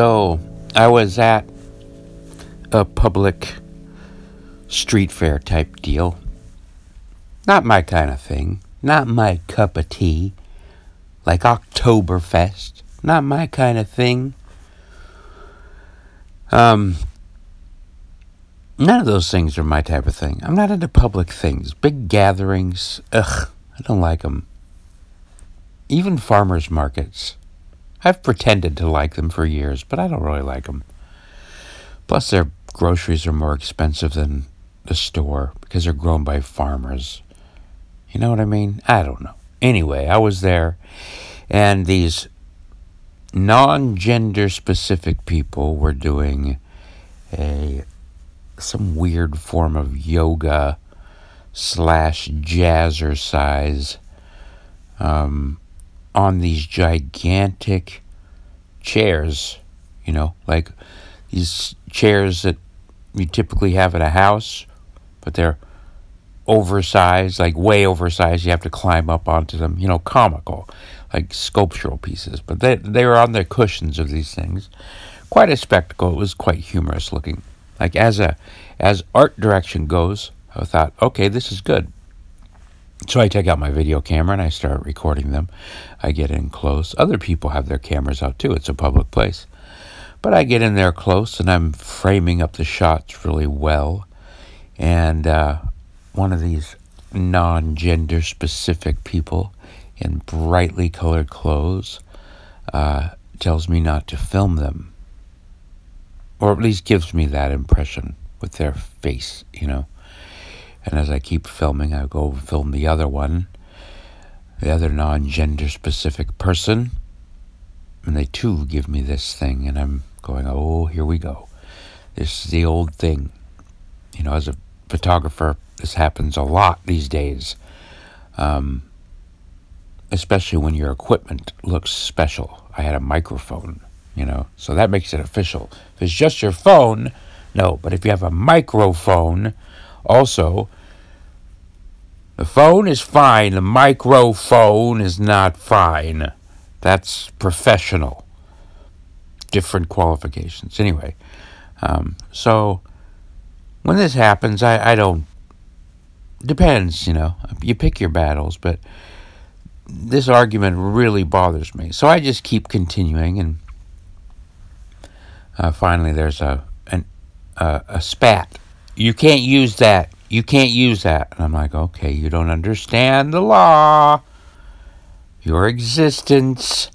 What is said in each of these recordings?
So, I was at a public street fair type deal. Not my kind of thing. Not my cup of tea. Like Oktoberfest. Not my kind of thing. Um, none of those things are my type of thing. I'm not into public things. Big gatherings. Ugh, I don't like them. Even farmers markets. I've pretended to like them for years, but I don't really like them. Plus, their groceries are more expensive than the store because they're grown by farmers. You know what I mean? I don't know. Anyway, I was there, and these non gender specific people were doing a some weird form of yoga slash jazzercise um, on these gigantic chairs, you know, like these chairs that you typically have at a house, but they're oversized, like way oversized. You have to climb up onto them, you know, comical, like sculptural pieces. But they, they were on the cushions of these things. Quite a spectacle. It was quite humorous looking. Like as a as art direction goes, I thought, okay, this is good. So I take out my video camera and I start recording them. I get in close. Other people have their cameras out too. It's a public place. But I get in there close and I'm framing up the shots really well. And uh, one of these non gender specific people in brightly colored clothes uh, tells me not to film them. Or at least gives me that impression with their face, you know. And as I keep filming, I go film the other one, the other non gender specific person. And they too give me this thing, and I'm going, oh, here we go. This is the old thing. You know, as a photographer, this happens a lot these days. Um, especially when your equipment looks special. I had a microphone, you know, so that makes it official. If it's just your phone, no, but if you have a microphone, also, the phone is fine, the microphone is not fine. That's professional. Different qualifications. Anyway, um, so when this happens, I, I don't. Depends, you know. You pick your battles, but this argument really bothers me. So I just keep continuing, and uh, finally, there's a an, uh, a spat. You can't use that. You can't use that. And I'm like, okay, you don't understand the law. Your existence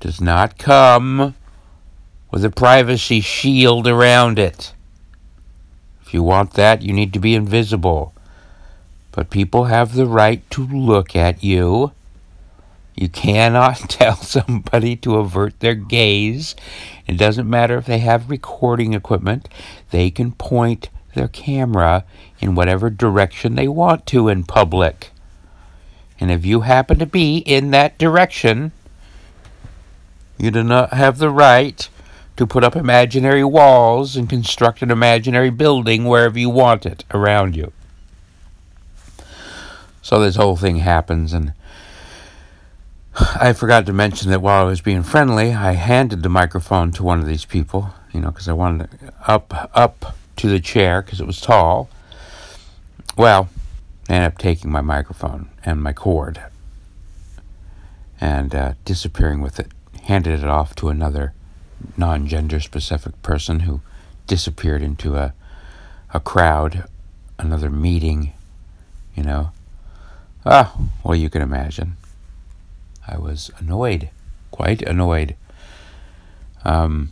does not come with a privacy shield around it. If you want that, you need to be invisible. But people have the right to look at you. You cannot tell somebody to avert their gaze. It doesn't matter if they have recording equipment, they can point their camera in whatever direction they want to in public. And if you happen to be in that direction, you do not have the right to put up imaginary walls and construct an imaginary building wherever you want it around you. So this whole thing happens, and I forgot to mention that while I was being friendly, I handed the microphone to one of these people, you know, because I wanted to up up to the chair because it was tall. Well, I ended up taking my microphone and my cord and uh, disappearing with it. Handed it off to another non gender specific person who disappeared into a, a crowd, another meeting, you know. Ah, well, you can imagine. I was annoyed, quite annoyed. Um,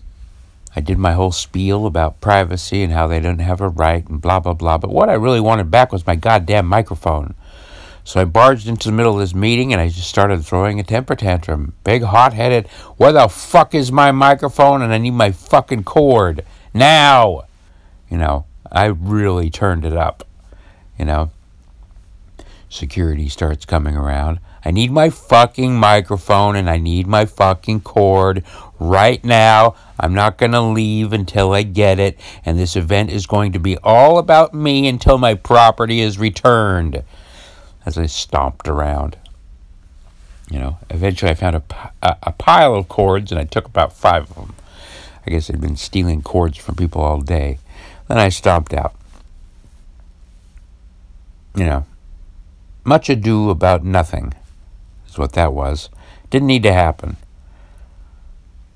I did my whole spiel about privacy and how they didn't have a right and blah, blah, blah. But what I really wanted back was my goddamn microphone. So I barged into the middle of this meeting and I just started throwing a temper tantrum. Big, hot headed, where the fuck is my microphone? And I need my fucking cord. Now! You know, I really turned it up. You know, security starts coming around. I need my fucking microphone and I need my fucking cord right now. I'm not going to leave until I get it. And this event is going to be all about me until my property is returned. As I stomped around. You know, eventually I found a, a, a pile of cords and I took about five of them. I guess I'd been stealing cords from people all day. Then I stomped out. You know, much ado about nothing what that was. Didn't need to happen.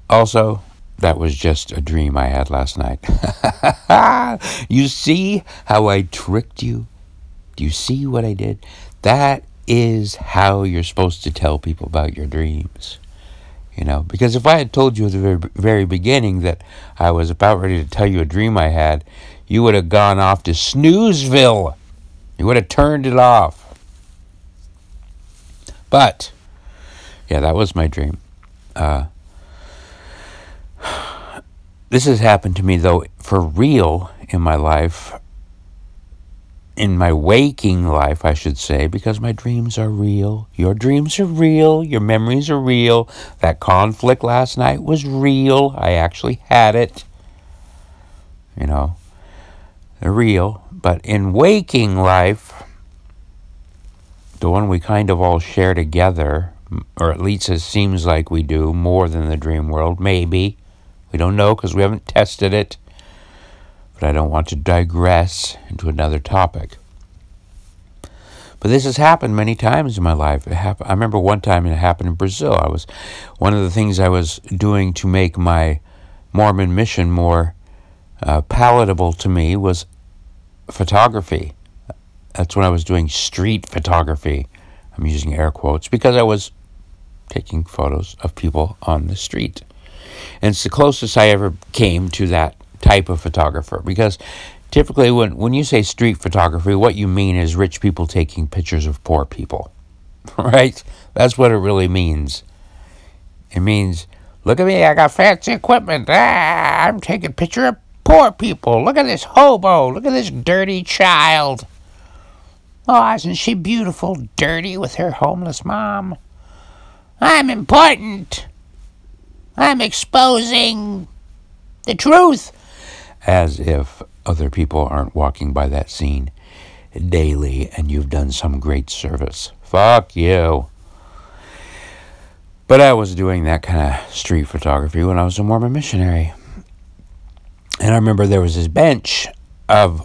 Also, that was just a dream I had last night. you see how I tricked you? Do you see what I did? That is how you're supposed to tell people about your dreams. You know, because if I had told you at the very, very beginning that I was about ready to tell you a dream I had, you would have gone off to Snoozeville. You would have turned it off. But, yeah, that was my dream. Uh, this has happened to me, though, for real in my life, in my waking life, I should say, because my dreams are real. Your dreams are real. Your memories are real. That conflict last night was real. I actually had it. You know, they're real. But in waking life, the one we kind of all share together, or at least it seems like we do, more than the dream world, maybe we don't know because we haven't tested it. But I don't want to digress into another topic. But this has happened many times in my life. Hap- I remember one time it happened in Brazil. I was one of the things I was doing to make my Mormon mission more uh, palatable to me was photography. That's when I was doing street photography. I'm using air quotes because I was taking photos of people on the street. And it's the closest I ever came to that type of photographer because typically when, when you say street photography, what you mean is rich people taking pictures of poor people, right? That's what it really means. It means, look at me, I got fancy equipment. Ah, I'm taking picture of poor people. Look at this hobo. Look at this dirty child. Oh, isn't she beautiful, dirty with her homeless mom? I'm important. I'm exposing the truth. As if other people aren't walking by that scene daily and you've done some great service. Fuck you. But I was doing that kind of street photography when I was a Mormon missionary. And I remember there was this bench of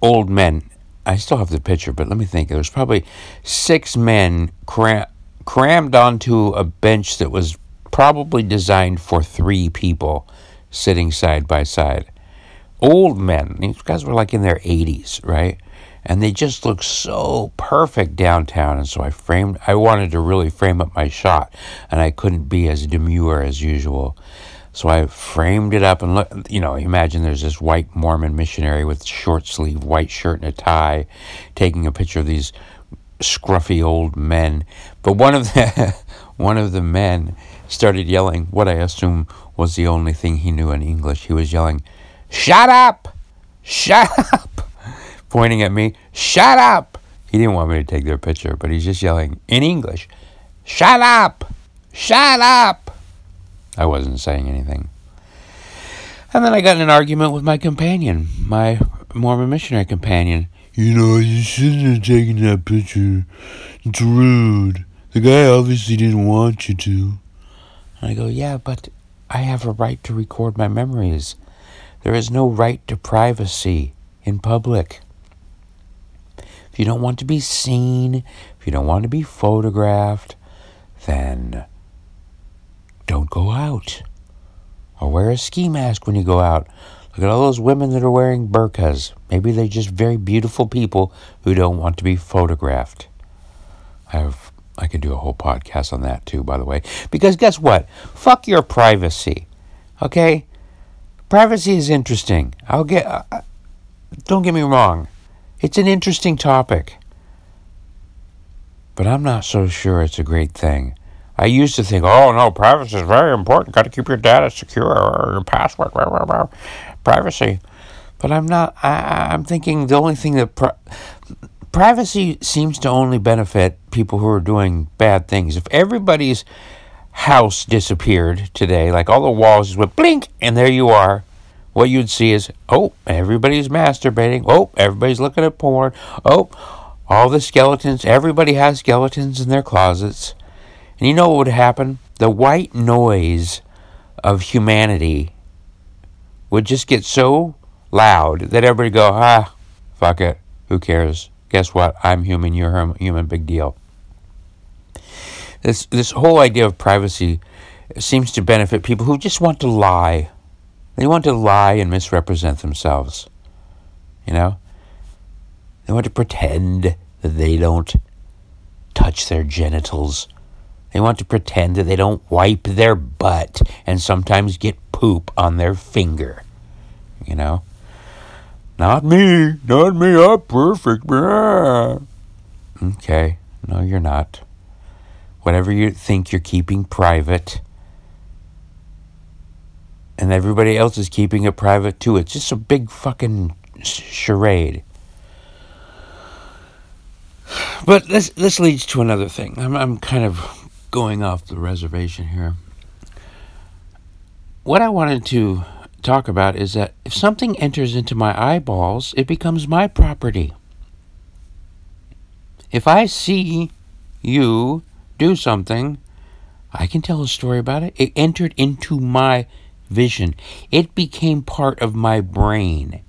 old men. I still have the picture, but let me think. There was probably six men cram- crammed onto a bench that was probably designed for three people sitting side by side. Old men, these guys were like in their 80s, right? And they just looked so perfect downtown. And so I framed, I wanted to really frame up my shot, and I couldn't be as demure as usual. So I framed it up and look, you know, imagine there's this white Mormon missionary with short sleeve white shirt and a tie taking a picture of these scruffy old men. But one of the one of the men started yelling what I assume was the only thing he knew in English. He was yelling, Shut up! Shut up! Pointing at me, Shut up! He didn't want me to take their picture, but he's just yelling in English, Shut up! Shut up! I wasn't saying anything. And then I got in an argument with my companion, my Mormon missionary companion. You know, you shouldn't have taken that picture. It's rude. The guy obviously didn't want you to. And I go, Yeah, but I have a right to record my memories. There is no right to privacy in public. If you don't want to be seen, if you don't want to be photographed, then don't go out. Or wear a ski mask when you go out. Look at all those women that are wearing burqas. Maybe they're just very beautiful people who don't want to be photographed. I have I could do a whole podcast on that too, by the way. Because guess what? Fuck your privacy. Okay? Privacy is interesting. I'll get. Uh, uh, don't get me wrong. It's an interesting topic. But I'm not so sure it's a great thing. I used to think, oh no, privacy is very important. Got to keep your data secure or your password, blah, blah, blah. privacy. But I'm not. I, I'm thinking the only thing that pri- privacy seems to only benefit people who are doing bad things. If everybody's house disappeared today, like all the walls just went blink, and there you are, what you'd see is, oh, everybody's masturbating. Oh, everybody's looking at porn. Oh, all the skeletons, everybody has skeletons in their closets. And you know what would happen? The white noise of humanity would just get so loud that everybody go, ah, fuck it, who cares? Guess what? I'm human, you're human, big deal. This this whole idea of privacy seems to benefit people who just want to lie. They want to lie and misrepresent themselves. You know? They want to pretend that they don't touch their genitals. They want to pretend that they don't wipe their butt and sometimes get poop on their finger. You know? Not me, not me, I'm perfect. Okay, no, you're not. Whatever you think you're keeping private, and everybody else is keeping it private too. It's just a big fucking charade. But this this leads to another thing. I'm I'm kind of going off the reservation here. What I wanted to talk about is that if something enters into my eyeballs, it becomes my property. If I see you do something, I can tell a story about it. It entered into my vision, it became part of my brain.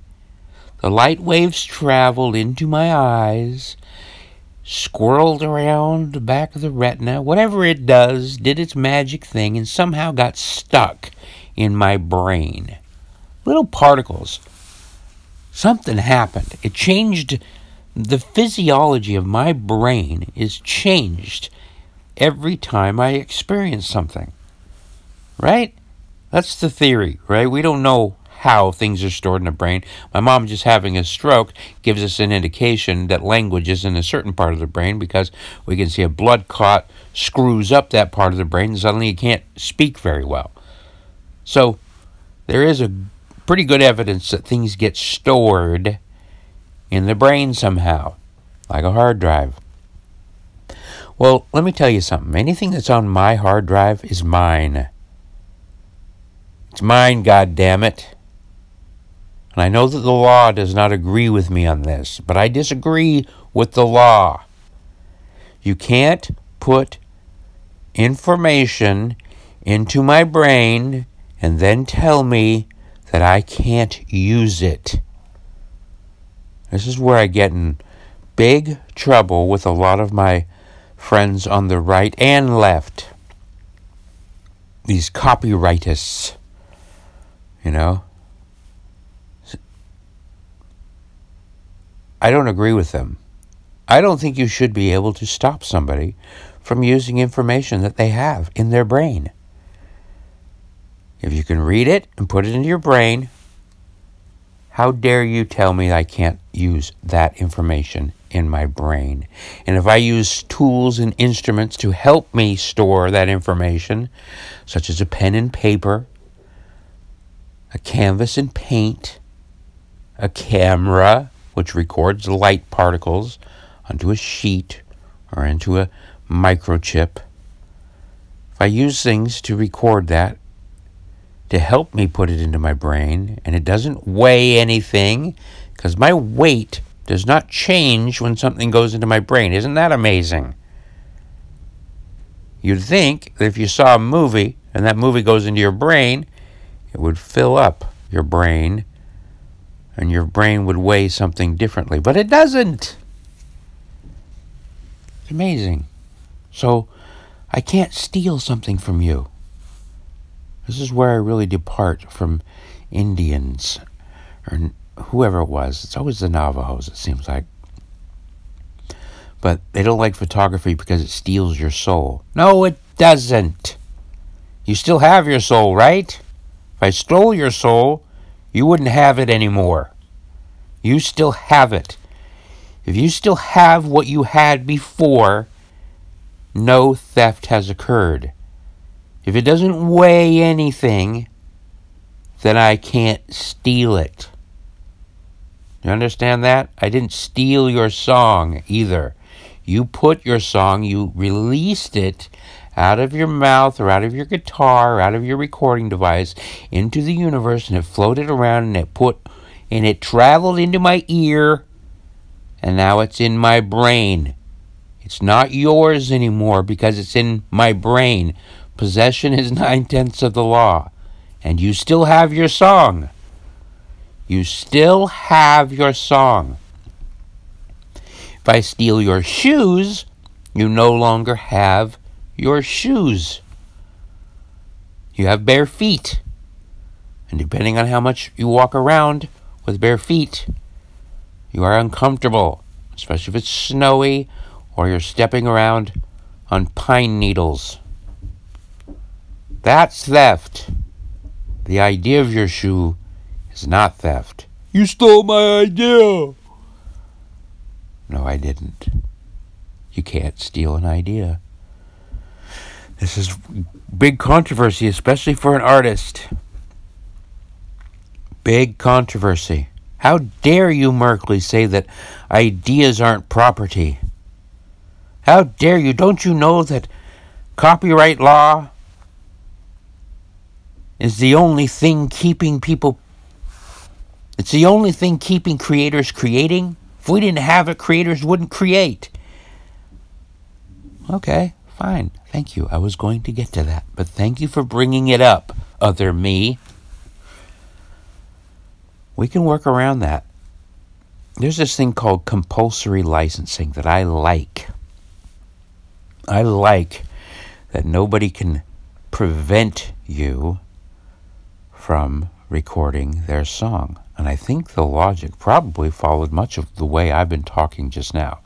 The light waves traveled into my eyes, squirreled around the back of the retina, whatever it does, did its magic thing, and somehow got stuck in my brain little particles. Something happened. It changed the physiology of my brain is changed every time I experience something. Right? That's the theory, right? We don't know how things are stored in the brain. My mom just having a stroke gives us an indication that language is in a certain part of the brain because we can see a blood clot screws up that part of the brain and suddenly you can't speak very well. So there is a pretty good evidence that things get stored in the brain somehow, like a hard drive. Well, let me tell you something. Anything that's on my hard drive is mine. It's mine, God damn it. And I know that the law does not agree with me on this, but I disagree with the law. You can't put information into my brain and then tell me that I can't use it. This is where I get in big trouble with a lot of my friends on the right and left. These copyrightists, you know. I don't agree with them. I don't think you should be able to stop somebody from using information that they have in their brain. If you can read it and put it into your brain, how dare you tell me I can't use that information in my brain? And if I use tools and instruments to help me store that information, such as a pen and paper, a canvas and paint, a camera, which records light particles onto a sheet or into a microchip, if I use things to record that, to help me put it into my brain, and it doesn't weigh anything because my weight does not change when something goes into my brain. Isn't that amazing? You'd think that if you saw a movie and that movie goes into your brain, it would fill up your brain and your brain would weigh something differently, but it doesn't. It's amazing. So I can't steal something from you. This is where I really depart from Indians or whoever it was. It's always the Navajos, it seems like. But they don't like photography because it steals your soul. No, it doesn't. You still have your soul, right? If I stole your soul, you wouldn't have it anymore. You still have it. If you still have what you had before, no theft has occurred. If it doesn't weigh anything, then I can't steal it. You understand that? I didn't steal your song either. You put your song, you released it out of your mouth or out of your guitar or out of your recording device into the universe and it floated around and it put and it traveled into my ear and now it's in my brain. It's not yours anymore because it's in my brain. Possession is nine tenths of the law. And you still have your song. You still have your song. If I steal your shoes, you no longer have your shoes. You have bare feet. And depending on how much you walk around with bare feet, you are uncomfortable, especially if it's snowy or you're stepping around on pine needles. That's theft. The idea of your shoe is not theft. You stole my idea. No, I didn't. You can't steal an idea. This is big controversy, especially for an artist. Big controversy. How dare you, Merkley, say that ideas aren't property? How dare you? Don't you know that copyright law is the only thing keeping people. It's the only thing keeping creators creating? If we didn't have it, creators wouldn't create. Okay, fine. Thank you. I was going to get to that. But thank you for bringing it up, other me. We can work around that. There's this thing called compulsory licensing that I like. I like that nobody can prevent you from recording their song. And I think the logic probably followed much of the way I've been talking just now.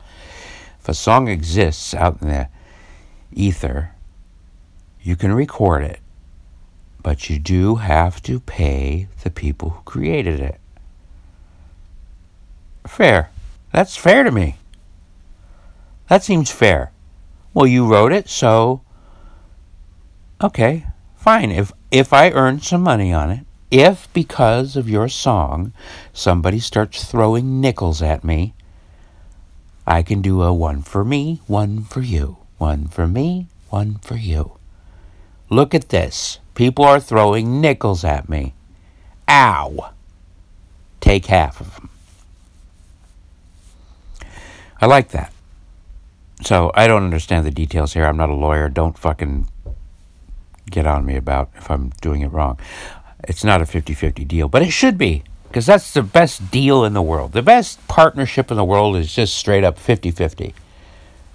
If a song exists out in the ether, you can record it, but you do have to pay the people who created it. Fair. That's fair to me. That seems fair. Well, you wrote it, so okay, fine. If if I earn some money on it, if because of your song somebody starts throwing nickels at me, I can do a one for me, one for you, one for me, one for you. Look at this. People are throwing nickels at me. Ow. Take half of them. I like that. So I don't understand the details here. I'm not a lawyer. Don't fucking get on me about if I'm doing it wrong. It's not a 50 50 deal, but it should be because that's the best deal in the world. The best partnership in the world is just straight up 50 50.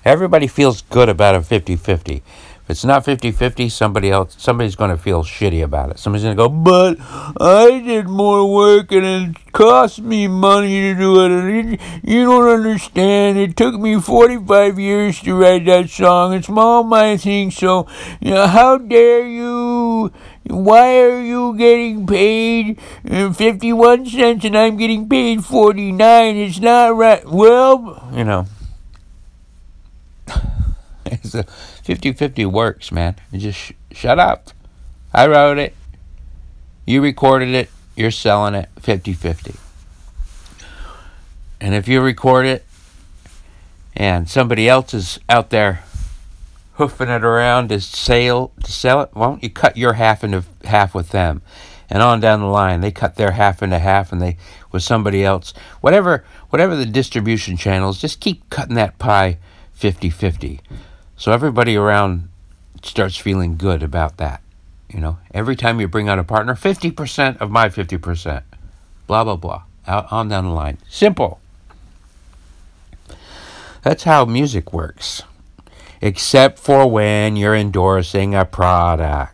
Everybody feels good about a 50 50. If it's not 50-50, somebody else somebody's going to feel shitty about it. Somebody's going to go, "But I did more work and it cost me money to do it. And you don't understand. It took me 45 years to write that song. It's all my thing. So, you know, how dare you? Why are you getting paid uh, 51 cents and I'm getting paid 49? It's not right. Well, you know. It's a 50 50 works, man. You just sh- shut up. I wrote it. You recorded it. You're selling it 50 50. And if you record it and somebody else is out there hoofing it around to sale to sell it, why don't you cut your half into half with them? And on down the line, they cut their half into half and they with somebody else. Whatever whatever the distribution channels, just keep cutting that pie 50 50. So everybody around starts feeling good about that. You know, every time you bring out a partner, 50% of my 50%. Blah, blah, blah. Out on down the line. Simple. That's how music works. Except for when you're endorsing a product.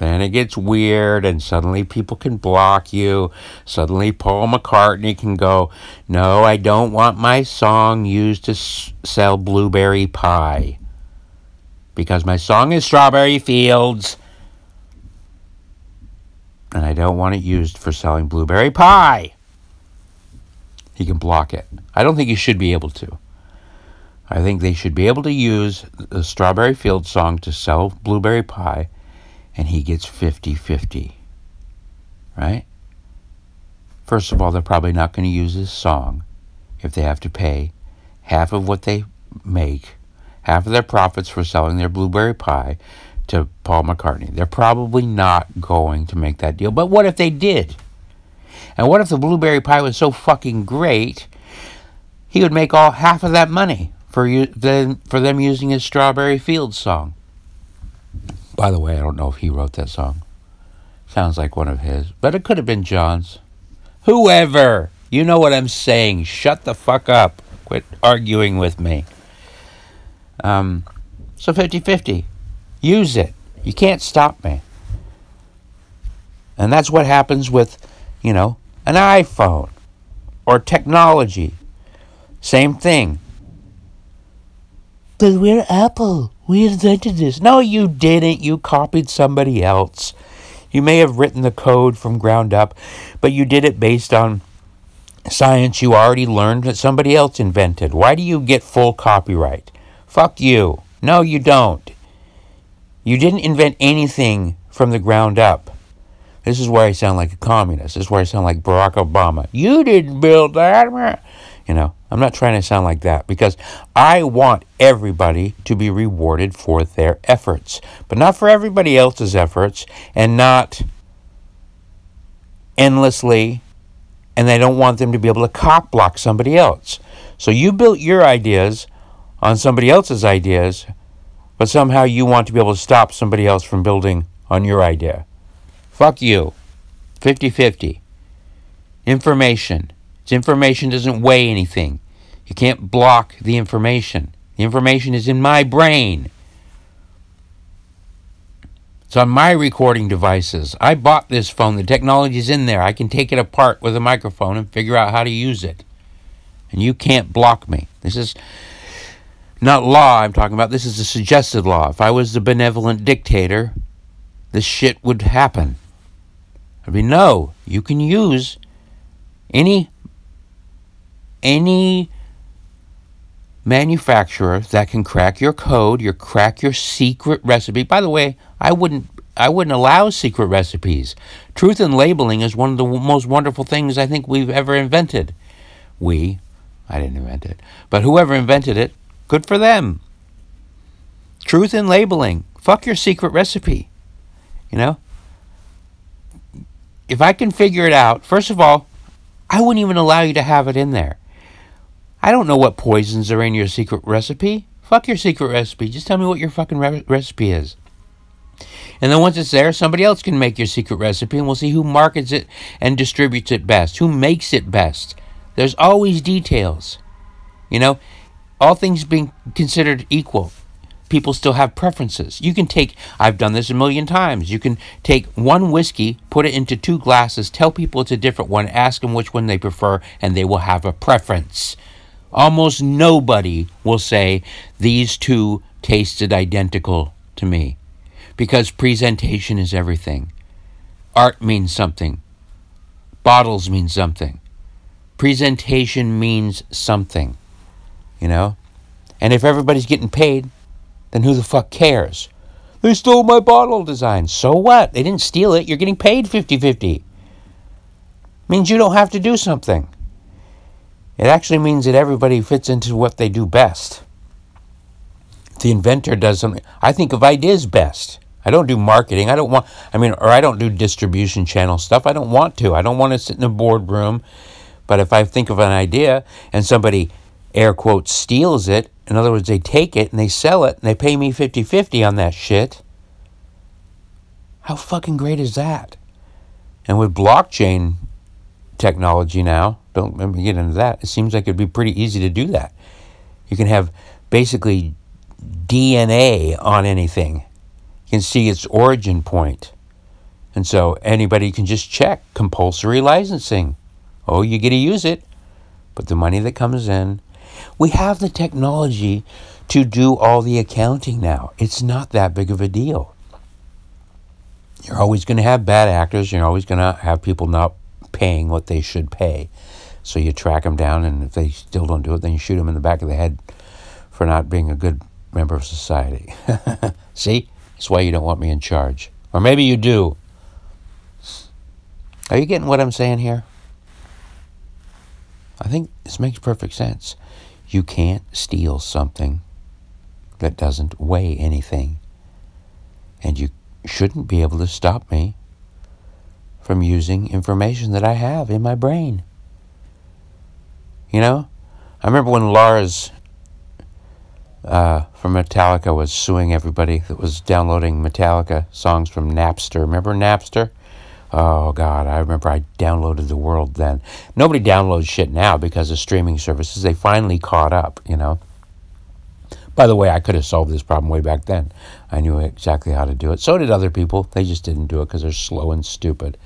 Then it gets weird, and suddenly people can block you. Suddenly, Paul McCartney can go, No, I don't want my song used to s- sell blueberry pie. Because my song is Strawberry Fields. And I don't want it used for selling blueberry pie. He can block it. I don't think he should be able to. I think they should be able to use the Strawberry Fields song to sell blueberry pie and he gets 50 50. Right? First of all, they're probably not going to use his song if they have to pay half of what they make, half of their profits for selling their blueberry pie to Paul McCartney. They're probably not going to make that deal. But what if they did? And what if the blueberry pie was so fucking great, he would make all half of that money for you them for them using his Strawberry Fields song. By the way, I don't know if he wrote that song. Sounds like one of his, but it could have been John's. Whoever. You know what I'm saying. Shut the fuck up. Quit arguing with me. Um, so 50 50. Use it. You can't stop me. And that's what happens with, you know, an iPhone or technology. Same thing. But we're Apple. We invented this. No, you didn't. You copied somebody else. You may have written the code from ground up, but you did it based on science you already learned that somebody else invented. Why do you get full copyright? Fuck you. No, you don't. You didn't invent anything from the ground up. This is where I sound like a communist. This is where I sound like Barack Obama. You didn't build that. You know, I'm not trying to sound like that because I want everybody to be rewarded for their efforts, but not for everybody else's efforts and not endlessly. And I don't want them to be able to cop block somebody else. So you built your ideas on somebody else's ideas, but somehow you want to be able to stop somebody else from building on your idea. Fuck you. 50 50. Information. This information doesn't weigh anything. You can't block the information. The information is in my brain. It's on my recording devices. I bought this phone. The technology's in there. I can take it apart with a microphone and figure out how to use it. And you can't block me. This is not law I'm talking about. This is a suggested law. If I was the benevolent dictator, this shit would happen. I mean, no, you can use any any manufacturer that can crack your code, your crack your secret recipe. By the way, I wouldn't I wouldn't allow secret recipes. Truth in labeling is one of the most wonderful things I think we've ever invented. We, I didn't invent it, but whoever invented it, good for them. Truth in labeling. Fuck your secret recipe. You know? if I can figure it out, first of all, I wouldn't even allow you to have it in there. I don't know what poisons are in your secret recipe. Fuck your secret recipe. Just tell me what your fucking re- recipe is. And then once it's there, somebody else can make your secret recipe and we'll see who markets it and distributes it best, who makes it best. There's always details. You know, all things being considered equal people still have preferences. You can take, I've done this a million times. You can take one whiskey, put it into two glasses, tell people it's a different one, ask them which one they prefer, and they will have a preference. Almost nobody will say these two tasted identical to me because presentation is everything. Art means something, bottles mean something, presentation means something, you know? And if everybody's getting paid, then who the fuck cares? They stole my bottle design. So what? They didn't steal it. You're getting paid 50 50. Means you don't have to do something. It actually means that everybody fits into what they do best. The inventor does something. I think of ideas best. I don't do marketing. I don't want, I mean, or I don't do distribution channel stuff. I don't want to. I don't want to sit in a boardroom. But if I think of an idea and somebody, air quotes, steals it, in other words, they take it and they sell it and they pay me 50 50 on that shit. How fucking great is that? And with blockchain technology now, don't let me get into that, it seems like it'd be pretty easy to do that. You can have basically DNA on anything, you can see its origin point. And so anybody can just check compulsory licensing. Oh, you get to use it, but the money that comes in we have the technology to do all the accounting now. It's not that big of a deal. You're always going to have bad actors. You're always going to have people not paying what they should pay. So you track them down, and if they still don't do it, then you shoot them in the back of the head for not being a good member of society. See? That's why you don't want me in charge. Or maybe you do. Are you getting what I'm saying here? I think this makes perfect sense. You can't steal something that doesn't weigh anything. And you shouldn't be able to stop me from using information that I have in my brain. You know? I remember when Lars uh, from Metallica was suing everybody that was downloading Metallica songs from Napster. Remember Napster? Oh God, I remember I downloaded the world then. Nobody downloads shit now because of streaming services. They finally caught up, you know. By the way, I could have solved this problem way back then. I knew exactly how to do it. So did other people. They just didn't do it because they're slow and stupid.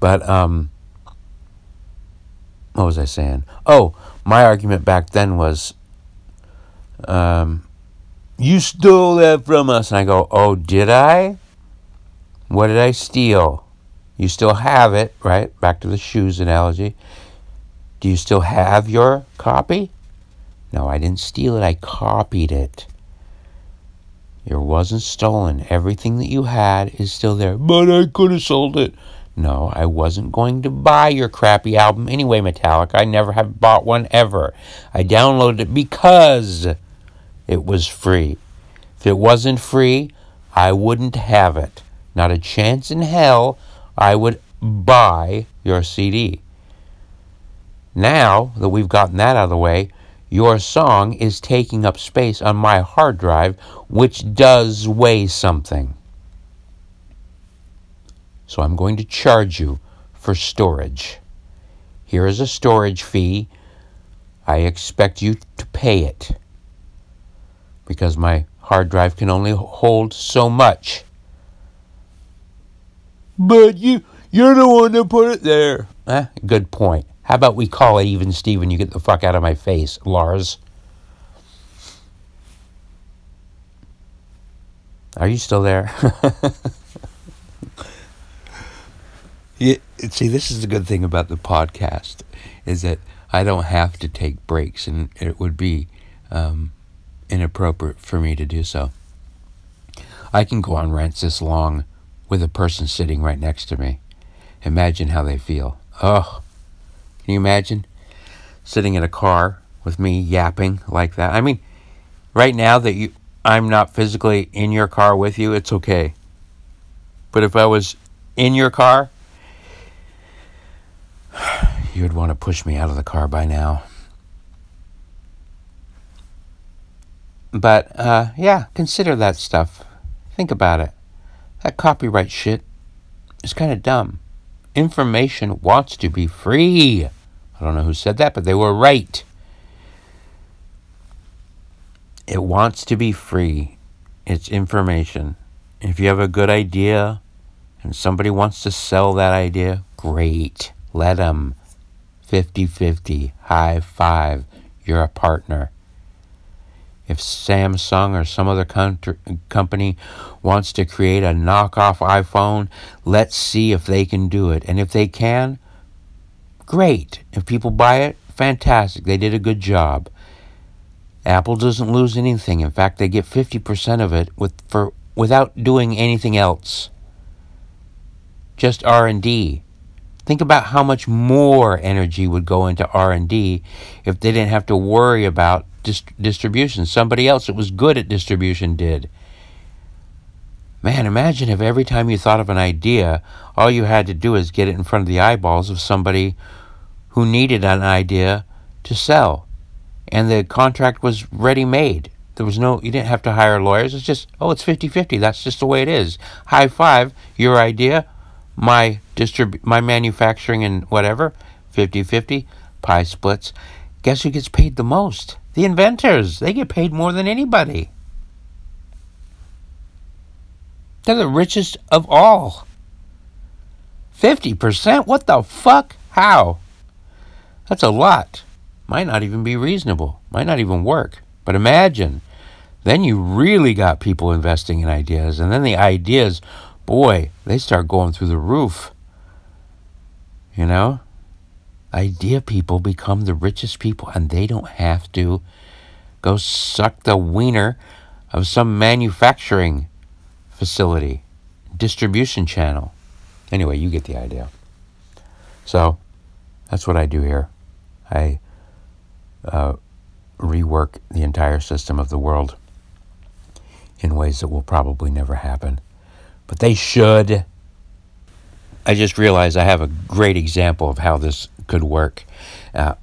But um, what was I saying? Oh, my argument back then was, um, you stole that from us. And I go, oh, did I? What did I steal? You still have it, right? Back to the shoes analogy. Do you still have your copy? No, I didn't steal it. I copied it. It wasn't stolen. Everything that you had is still there. But I could have sold it. No, I wasn't going to buy your crappy album anyway, Metallica. I never have bought one ever. I downloaded it because it was free. If it wasn't free, I wouldn't have it. Not a chance in hell I would buy your CD. Now that we've gotten that out of the way, your song is taking up space on my hard drive, which does weigh something. So I'm going to charge you for storage. Here is a storage fee. I expect you to pay it because my hard drive can only hold so much. But you you're the one that put it there. Eh, good point. How about we call it even Steven, you get the fuck out of my face, Lars. Are you still there? yeah, see, this is the good thing about the podcast is that I don't have to take breaks, and it would be um, inappropriate for me to do so. I can go on rants this long with a person sitting right next to me. Imagine how they feel. Oh, can you imagine sitting in a car with me yapping like that? I mean, right now that you I'm not physically in your car with you, it's okay. But if I was in your car, you would want to push me out of the car by now. But uh, yeah, consider that stuff. Think about it. That copyright shit is kind of dumb. Information wants to be free. I don't know who said that, but they were right. It wants to be free. It's information. If you have a good idea and somebody wants to sell that idea, great. Let them. 50 50, high five. You're a partner. If Samsung or some other country, company wants to create a knockoff iPhone, let's see if they can do it. And if they can, great. If people buy it, fantastic. They did a good job. Apple doesn't lose anything. In fact, they get 50% of it with for without doing anything else. Just R&D. Think about how much more energy would go into R&D if they didn't have to worry about dist- distribution. Somebody else that was good at distribution did. Man, imagine if every time you thought of an idea, all you had to do is get it in front of the eyeballs of somebody who needed an idea to sell and the contract was ready made. There was no, you didn't have to hire lawyers. It's just, oh, it's 50 50. That's just the way it is. High five, your idea, my distrib- my manufacturing and whatever, 50 50, pie splits. Guess who gets paid the most? The inventors. They get paid more than anybody. They're the richest of all. 50%? What the fuck? How? That's a lot might not even be reasonable, might not even work. But imagine, then you really got people investing in ideas, and then the ideas, boy, they start going through the roof. You know? Idea people become the richest people, and they don't have to go suck the wiener of some manufacturing facility, distribution channel. Anyway, you get the idea. So, that's what I do here. I uh, rework the entire system of the world in ways that will probably never happen. But they should. I just realized I have a great example of how this could work, uh,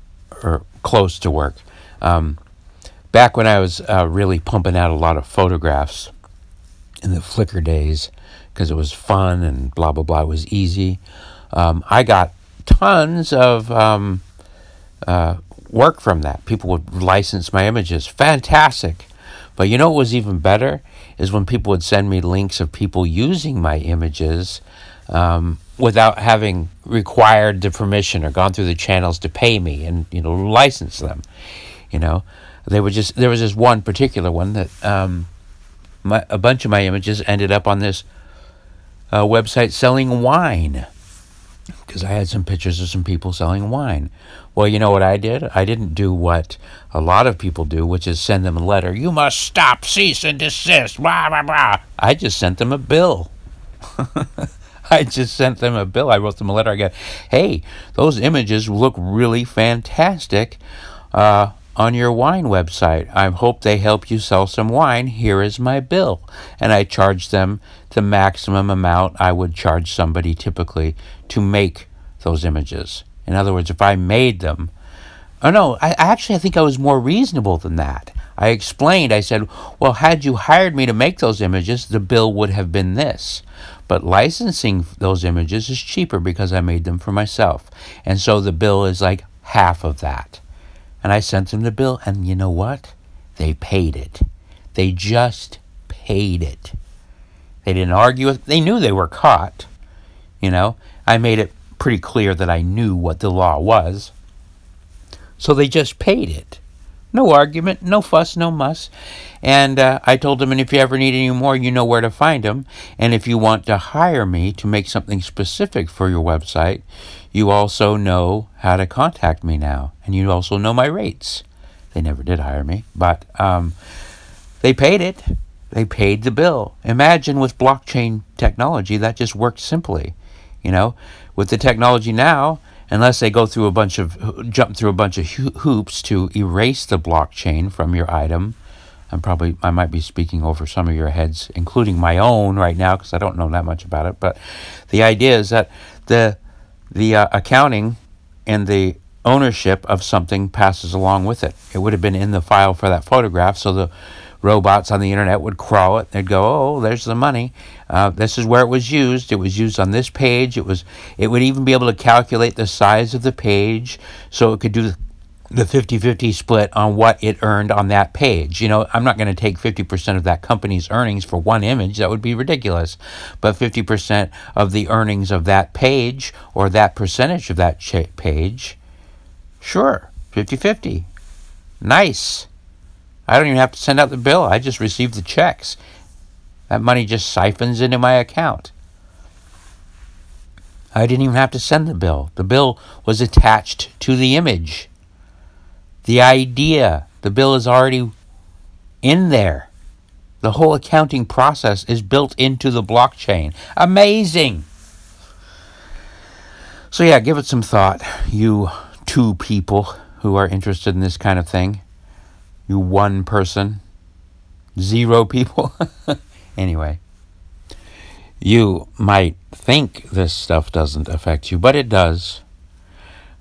or close to work. Um, back when I was uh, really pumping out a lot of photographs in the Flickr days because it was fun and blah blah blah. It was easy. Um, I got tons of um, uh, work from that. People would license my images. Fantastic. But you know what was even better is when people would send me links of people using my images um, without having required the permission or gone through the channels to pay me and you know license them. You know, they would just there was this one particular one that um, my, a bunch of my images ended up on this uh, website selling wine because I had some pictures of some people selling wine. Well, you know what I did? I didn't do what a lot of people do, which is send them a letter. You must stop, cease, and desist. Blah, blah, blah. I just sent them a bill. I just sent them a bill. I wrote them a letter. I go, hey, those images look really fantastic uh, on your wine website. I hope they help you sell some wine. Here is my bill. And I charged them the maximum amount I would charge somebody typically to make those images. In other words, if I made them, oh no, I actually I think I was more reasonable than that. I explained, I said, well, had you hired me to make those images, the bill would have been this. But licensing those images is cheaper because I made them for myself. And so the bill is like half of that. And I sent them the bill, and you know what? They paid it. They just paid it. They didn't argue with they knew they were caught. You know, I made it pretty clear that I knew what the law was. So they just paid it. No argument, no fuss, no muss. And uh, I told them, and if you ever need any more, you know where to find them. And if you want to hire me to make something specific for your website, you also know how to contact me now. And you also know my rates. They never did hire me, but um, they paid it. They paid the bill. Imagine with blockchain technology, that just worked simply. You know, with the technology now, unless they go through a bunch of jump through a bunch of hoops to erase the blockchain from your item, I'm probably I might be speaking over some of your heads, including my own right now because I don't know that much about it. But the idea is that the the uh, accounting and the ownership of something passes along with it. It would have been in the file for that photograph, so the robots on the internet would crawl it. They'd go, "Oh, there's the money. Uh, this is where it was used. It was used on this page. It was. It would even be able to calculate the size of the page, so it could do the 50-50 split on what it earned on that page. You know, I'm not going to take 50% of that company's earnings for one image. That would be ridiculous. But 50% of the earnings of that page or that percentage of that page, sure, 50-50. Nice. I don't even have to send out the bill. I just receive the checks. That money just siphons into my account. I didn't even have to send the bill. The bill was attached to the image. The idea, the bill is already in there. The whole accounting process is built into the blockchain. Amazing! So, yeah, give it some thought, you two people who are interested in this kind of thing you one person, zero people. anyway, you might think this stuff doesn't affect you, but it does.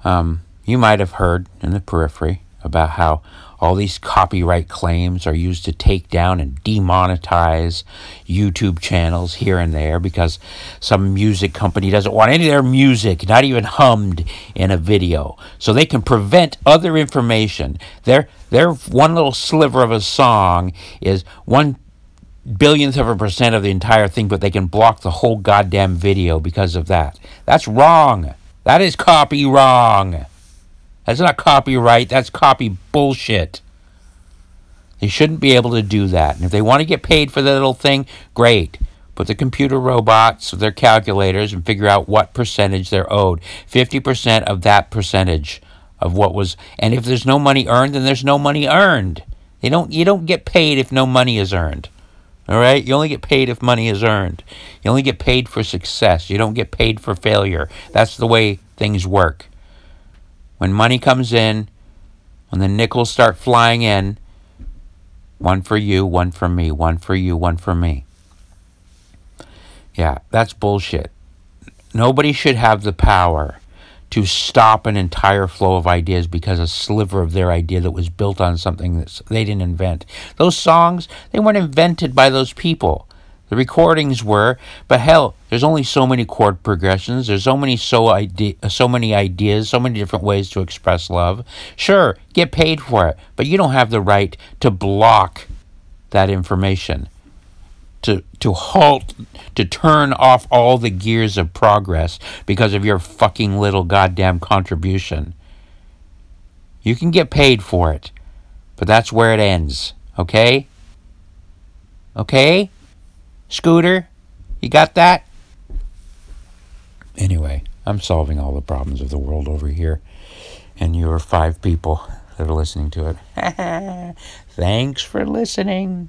Um, you might have heard in the periphery about how all these copyright claims are used to take down and demonetize YouTube channels here and there because some music company doesn't want any of their music, not even hummed, in a video. So they can prevent other information. Their, their one little sliver of a song is one billionth of a percent of the entire thing, but they can block the whole goddamn video because of that. That's wrong. That is copy wrong. That's not copyright, that's copy bullshit. They shouldn't be able to do that. And if they want to get paid for that little thing, great. Put the computer robots with their calculators and figure out what percentage they're owed. 50% of that percentage of what was and if there's no money earned, then there's no money earned. They don't you don't get paid if no money is earned. All right? You only get paid if money is earned. You only get paid for success. You don't get paid for failure. That's the way things work. When money comes in, when the nickels start flying in, one for you, one for me, one for you, one for me. Yeah, that's bullshit. Nobody should have the power to stop an entire flow of ideas because a sliver of their idea that was built on something that they didn't invent. Those songs, they weren't invented by those people. The recordings were, but hell, there's only so many chord progressions. There's so many so ide- uh, so many ideas, so many different ways to express love. Sure, get paid for it, but you don't have the right to block that information. To to halt, to turn off all the gears of progress because of your fucking little goddamn contribution. You can get paid for it, but that's where it ends. Okay? Okay? Scooter, you got that? Anyway, I'm solving all the problems of the world over here, and you're five people that are listening to it. Thanks for listening.